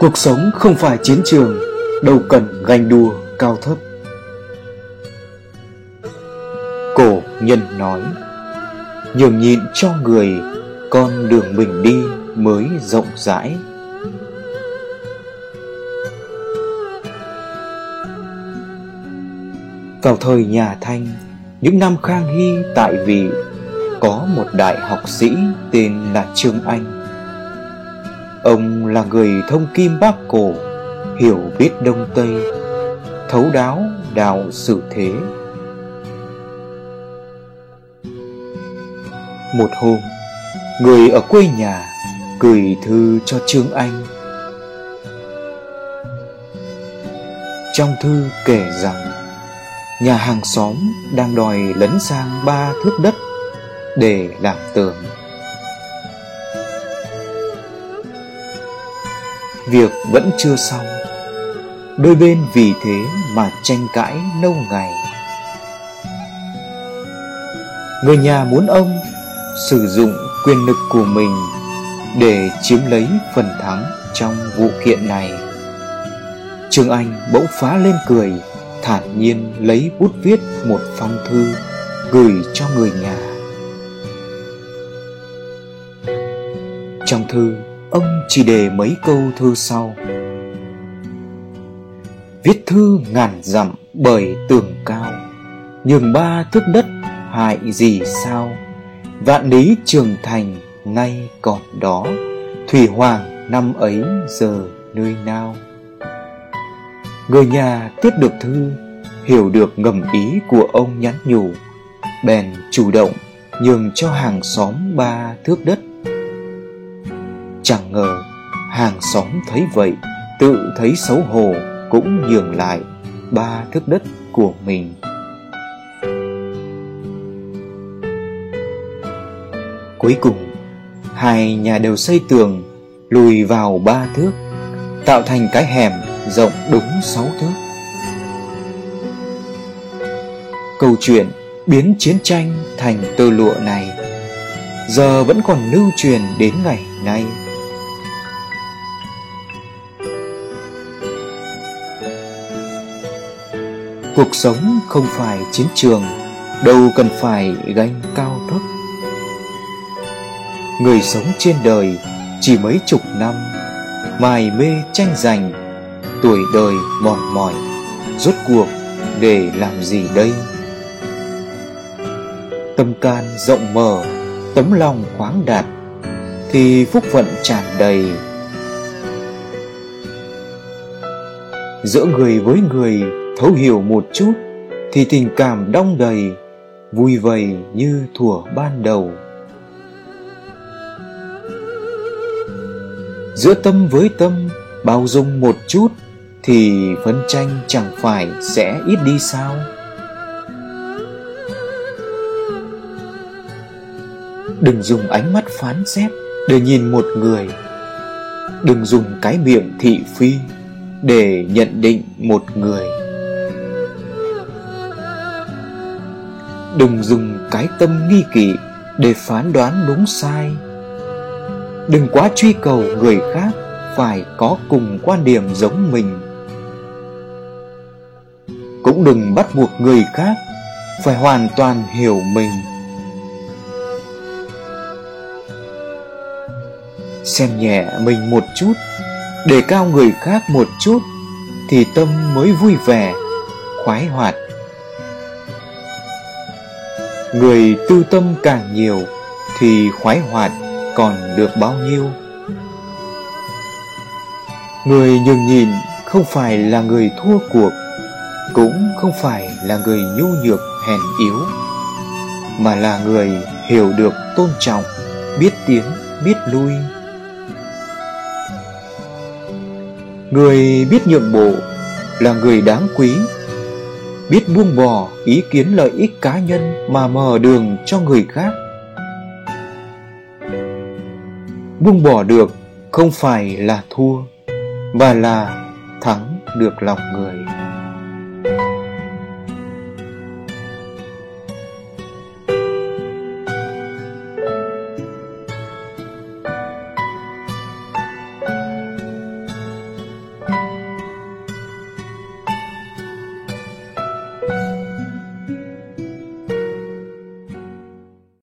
Cuộc sống không phải chiến trường, Đâu cần ganh đua cao thấp. Cổ nhân nói, Nhường nhịn cho người, Con đường mình đi mới rộng rãi. Vào thời nhà Thanh, Những năm Khang Hy tại vị, Có một đại học sĩ tên là Trương Anh. Ông là người thông kim bác cổ, Hiểu biết đông tây, Thấu đáo đạo sự thế. Một hôm, Người ở quê nhà Gửi thư cho Trương Anh. Trong thư kể rằng, Nhà hàng xóm đang đòi lấn sang ba thước đất Để làm tường. Việc vẫn chưa xong. Đôi bên vì thế mà tranh cãi lâu ngày. Người nhà muốn ông sử dụng quyền lực của mình Để chiếm lấy phần thắng trong vụ kiện này. Trương Anh bỗng phá lên cười, Thản nhiên lấy bút viết một phong thư Gửi cho người nhà. Trong thư Ông chỉ đề mấy câu thơ sau. Viết thư ngàn dặm bởi tường cao, Nhường ba thước đất hại gì sao? Vạn lý trường thành nay còn đó, Thủy Hoàng năm ấy giờ nơi nào Người nhà tiếp được thư, Hiểu được ngầm ý của ông nhắn nhủ, Bèn chủ động nhường cho hàng xóm ba thước đất. Chẳng ngờ, hàng xóm thấy vậy, Tự thấy xấu hổ cũng nhường lại ba thước đất của mình. Cuối cùng, Hai nhà đều xây tường, Lùi vào ba thước, Tạo thành cái hẻm rộng đúng sáu thước. Câu chuyện biến chiến tranh thành tơ lụa này Giờ vẫn còn lưu truyền đến ngày nay. Cuộc sống không phải chiến trường, Đâu cần phải ganh cao thấp Người sống trên đời chỉ mấy chục năm Mài mê tranh giành, Tuổi đời mòn mỏi, Rốt cuộc để làm gì đây? Tâm can rộng mở, Tấm lòng khoáng đạt, Thì phúc phận tràn đầy. Giữa người với người thấu hiểu một chút, thì tình cảm đong đầy, vui vầy như thuở ban đầu. Giữa tâm với tâm, bao dung một chút, thì phân tranh chẳng phải sẽ ít đi sao? Đừng dùng ánh mắt phán xét để nhìn một người. Đừng dùng cái miệng thị phi để nhận định một người. Đừng dùng cái tâm nghi kỵ để phán đoán đúng sai. Đừng quá truy cầu người khác phải có cùng quan điểm giống mình. Cũng đừng bắt buộc người khác phải hoàn toàn hiểu mình. Xem nhẹ mình một chút đề cao người khác một chút Thì tâm mới vui vẻ, Khoái hoạt. Người tư tâm càng nhiều, Thì khoái hoạt còn được bao nhiêu? Người nhường nhìn không phải là người thua cuộc, Cũng không phải là người nhu nhược, hèn yếu, Mà là người hiểu được tôn trọng, Biết tiến, biết lui. Người biết nhượng bộ là người đáng quý biết buông bỏ ý kiến lợi ích cá nhân mà mở đường cho người khác. Buông bỏ được không phải là thua, mà là thắng được lòng người.